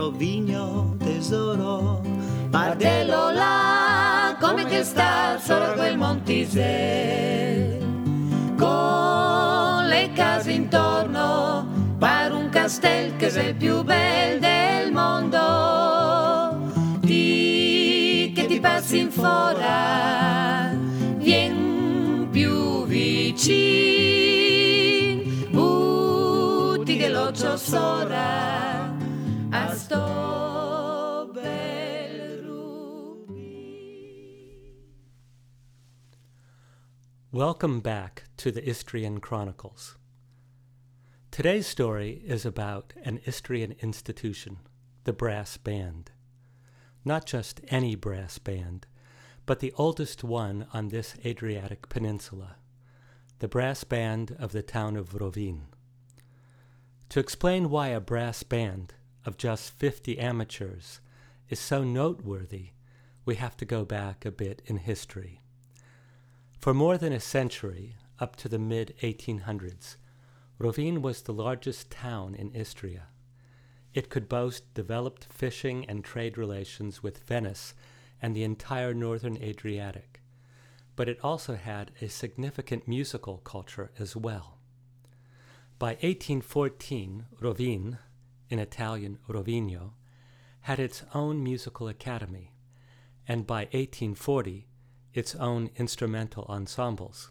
Rovigno tesoro, Pardello là, come che sta sopra quel Montisè. Con le case intorno, pare un castel che è il più bel del mondo. Di che ti passi in fora, Welcome back to the Istrian Chronicles. Today's story is about an Istrian institution, the brass band. Not just any brass band, but the oldest one on this Adriatic peninsula, the brass band of the town of Rovinj. To explain why a brass band of just 50 amateurs is so noteworthy, we have to go back a bit in history. For more than a century, up to the mid 1800s, Rovinj was the largest town in Istria. It could boast developed fishing and trade relations with Venice and the entire northern Adriatic, but it also had a significant musical culture as well. By 1814, Rovinj, in Italian Rovigno, had its own musical academy, and by 1840, its own instrumental ensembles.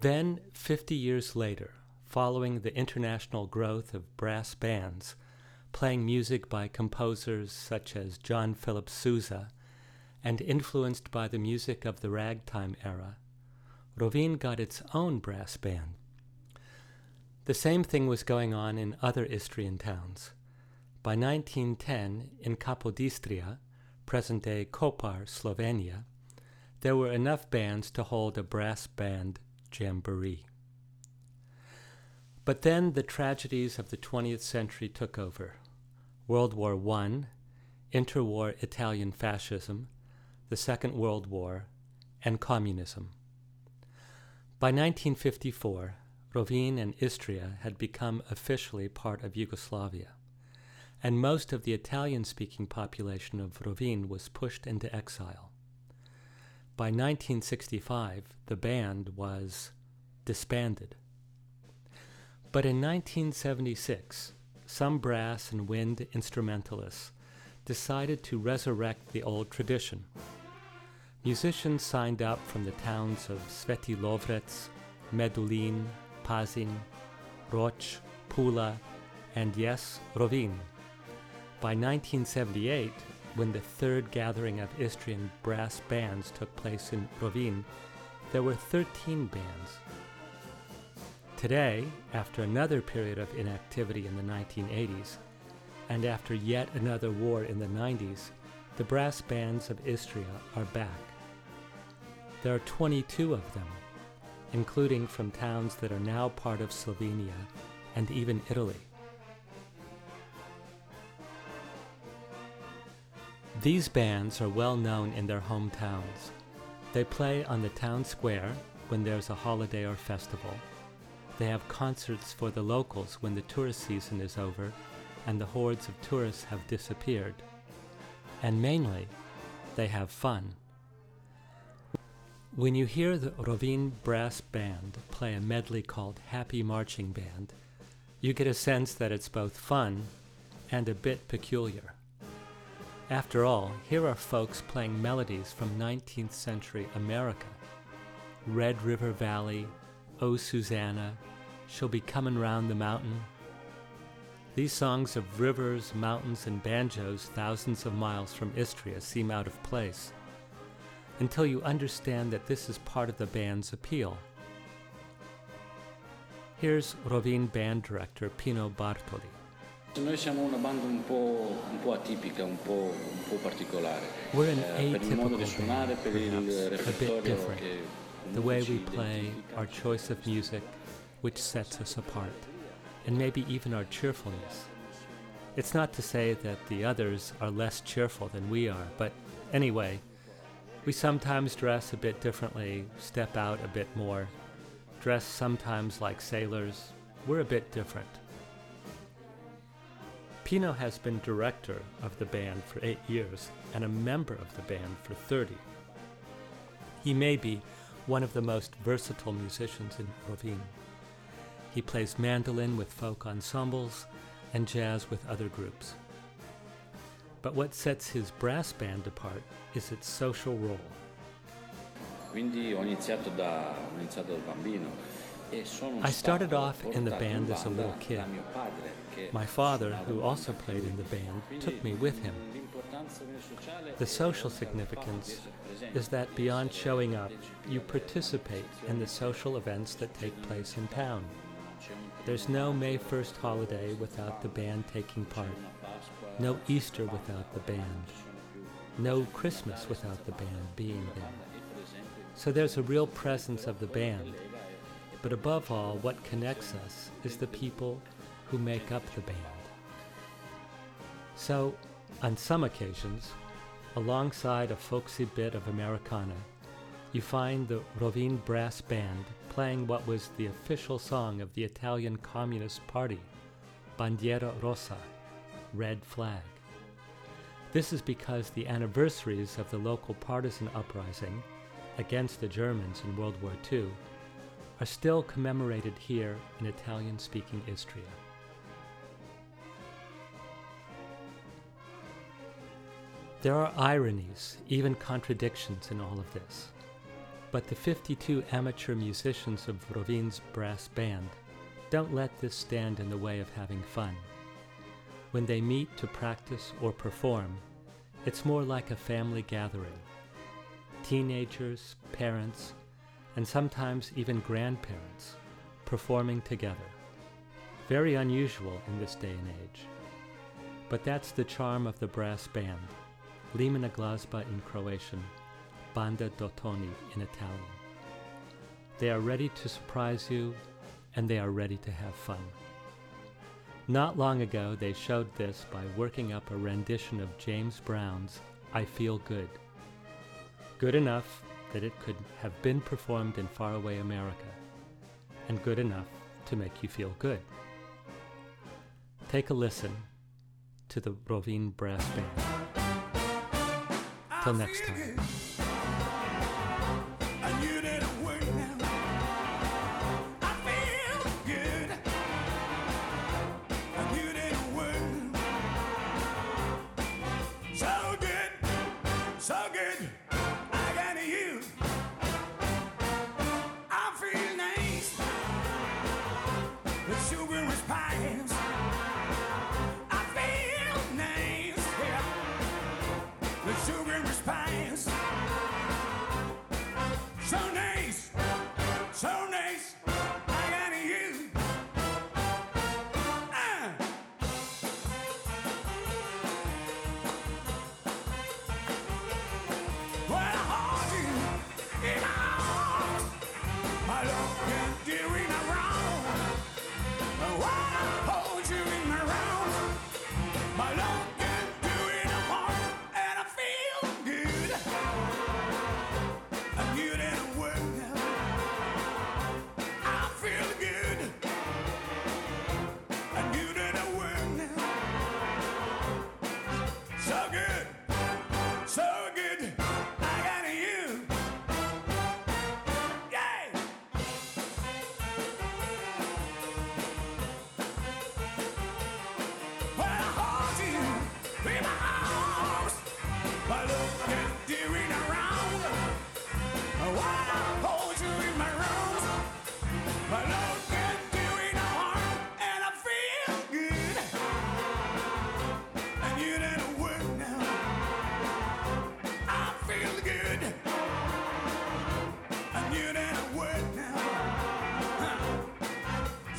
Then, 50 years later, following the international growth of brass bands, playing music by composers such as John Philip Sousa, and influenced by the music of the ragtime era, Rovinj got its own brass band. The same thing was going on in other Istrian towns. By 1910, in Capodistria, present day Koper, Slovenia, there were enough bands to hold a brass band jamboree. But then the tragedies of the 20th century took over World War I, interwar Italian fascism, the Second World War, and communism. By 1954, Rovinj and Istria had become officially part of Yugoslavia, and most of the Italian speaking population of Rovinj was pushed into exile. By 1965, the band was disbanded. But in 1976, some brass and wind instrumentalists decided to resurrect the old tradition. Musicians signed up from the towns of Sveti Lovrets, Medulin, Pazin, Roč, Pula, and yes, Rovinj. By 1978, when the third gathering of Istrian brass bands took place in Rovinj, there were 13 bands. Today, after another period of inactivity in the 1980s, and after yet another war in the 90s, the brass bands of Istria are back. There are 22 of them, including from towns that are now part of Slovenia and even Italy. These bands are well known in their hometowns. They play on the town square when there's a holiday or festival. They have concerts for the locals when the tourist season is over and the hordes of tourists have disappeared. And mainly, they have fun. When you hear the Rovinj Brass Band play a medley called Happy Marching Band, you get a sense that it's both fun and a bit peculiar. After all, here are folks playing melodies from 19th century America Red River Valley, Oh Susanna, She'll Be Comin' Round the Mountain. These songs of rivers, mountains, and banjos thousands of miles from Istria seem out of place until you understand that this is part of the band's appeal. Here's Rovinj band director Pino Bartoli. Noi siamo una banda un po', un po' atipica, un po', un po' particolare. We're an Eh, per il modo atypical di suonare, band, per il perhaps, a bit repertorio different. che The way we play, our choice of music, which sets us apart, and maybe even our cheerfulness. It's not to say that the others are less cheerful than we are, but anyway, we sometimes dress a bit differently, step out a bit more, dress sometimes like sailors. We're a bit different. Pino has been director of the band for eight years and a member of the band for 30. He may be one of the most versatile musicians in Rovinj. He plays mandolin with folk ensembles and jazz with other groups. But what sets his brass band apart is its social role. Quindi ho iniziato da, ho iniziato da bambino I started off in the band as a little kid. My father, who also played in the band, took me with him. The social significance is that beyond showing up, you participate in the social events that take place in town. There's no May 1st holiday without the band taking part, no Easter without the band, no Christmas without the band being there. So there's a real presence of the band, but above all, what connects us is the people who make up the band. So, on some occasions, alongside a folksy bit of Americana, you find the Rovinj Brass Band playing what was the official song of the Italian Communist Party, Bandiera Rossa, Red Flag. This is because the anniversaries of the local partisan uprising against the Germans in World War II are still commemorated here in Italian speaking Istria. There are ironies, even contradictions in all of this. But the 52 amateur musicians of Rovinj's brass band don't let this stand in the way of having fun. When they meet to practice or perform, it's more like a family gathering. Teenagers, parents, and sometimes even grandparents performing together. Very unusual in this day and age. But that's the charm of the brass band, Limena Glazba in Croatian, Banda d'Ottoni in Italian. They are ready to surprise you, and they are ready to have fun. Not long ago, they showed this by working up a rendition of James Brown's I Feel Good. Good enough that it could have been performed in faraway America, and good enough to make you feel good. Take a listen to the Rovinj Brass Band. Till next time.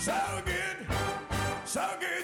So good, so good.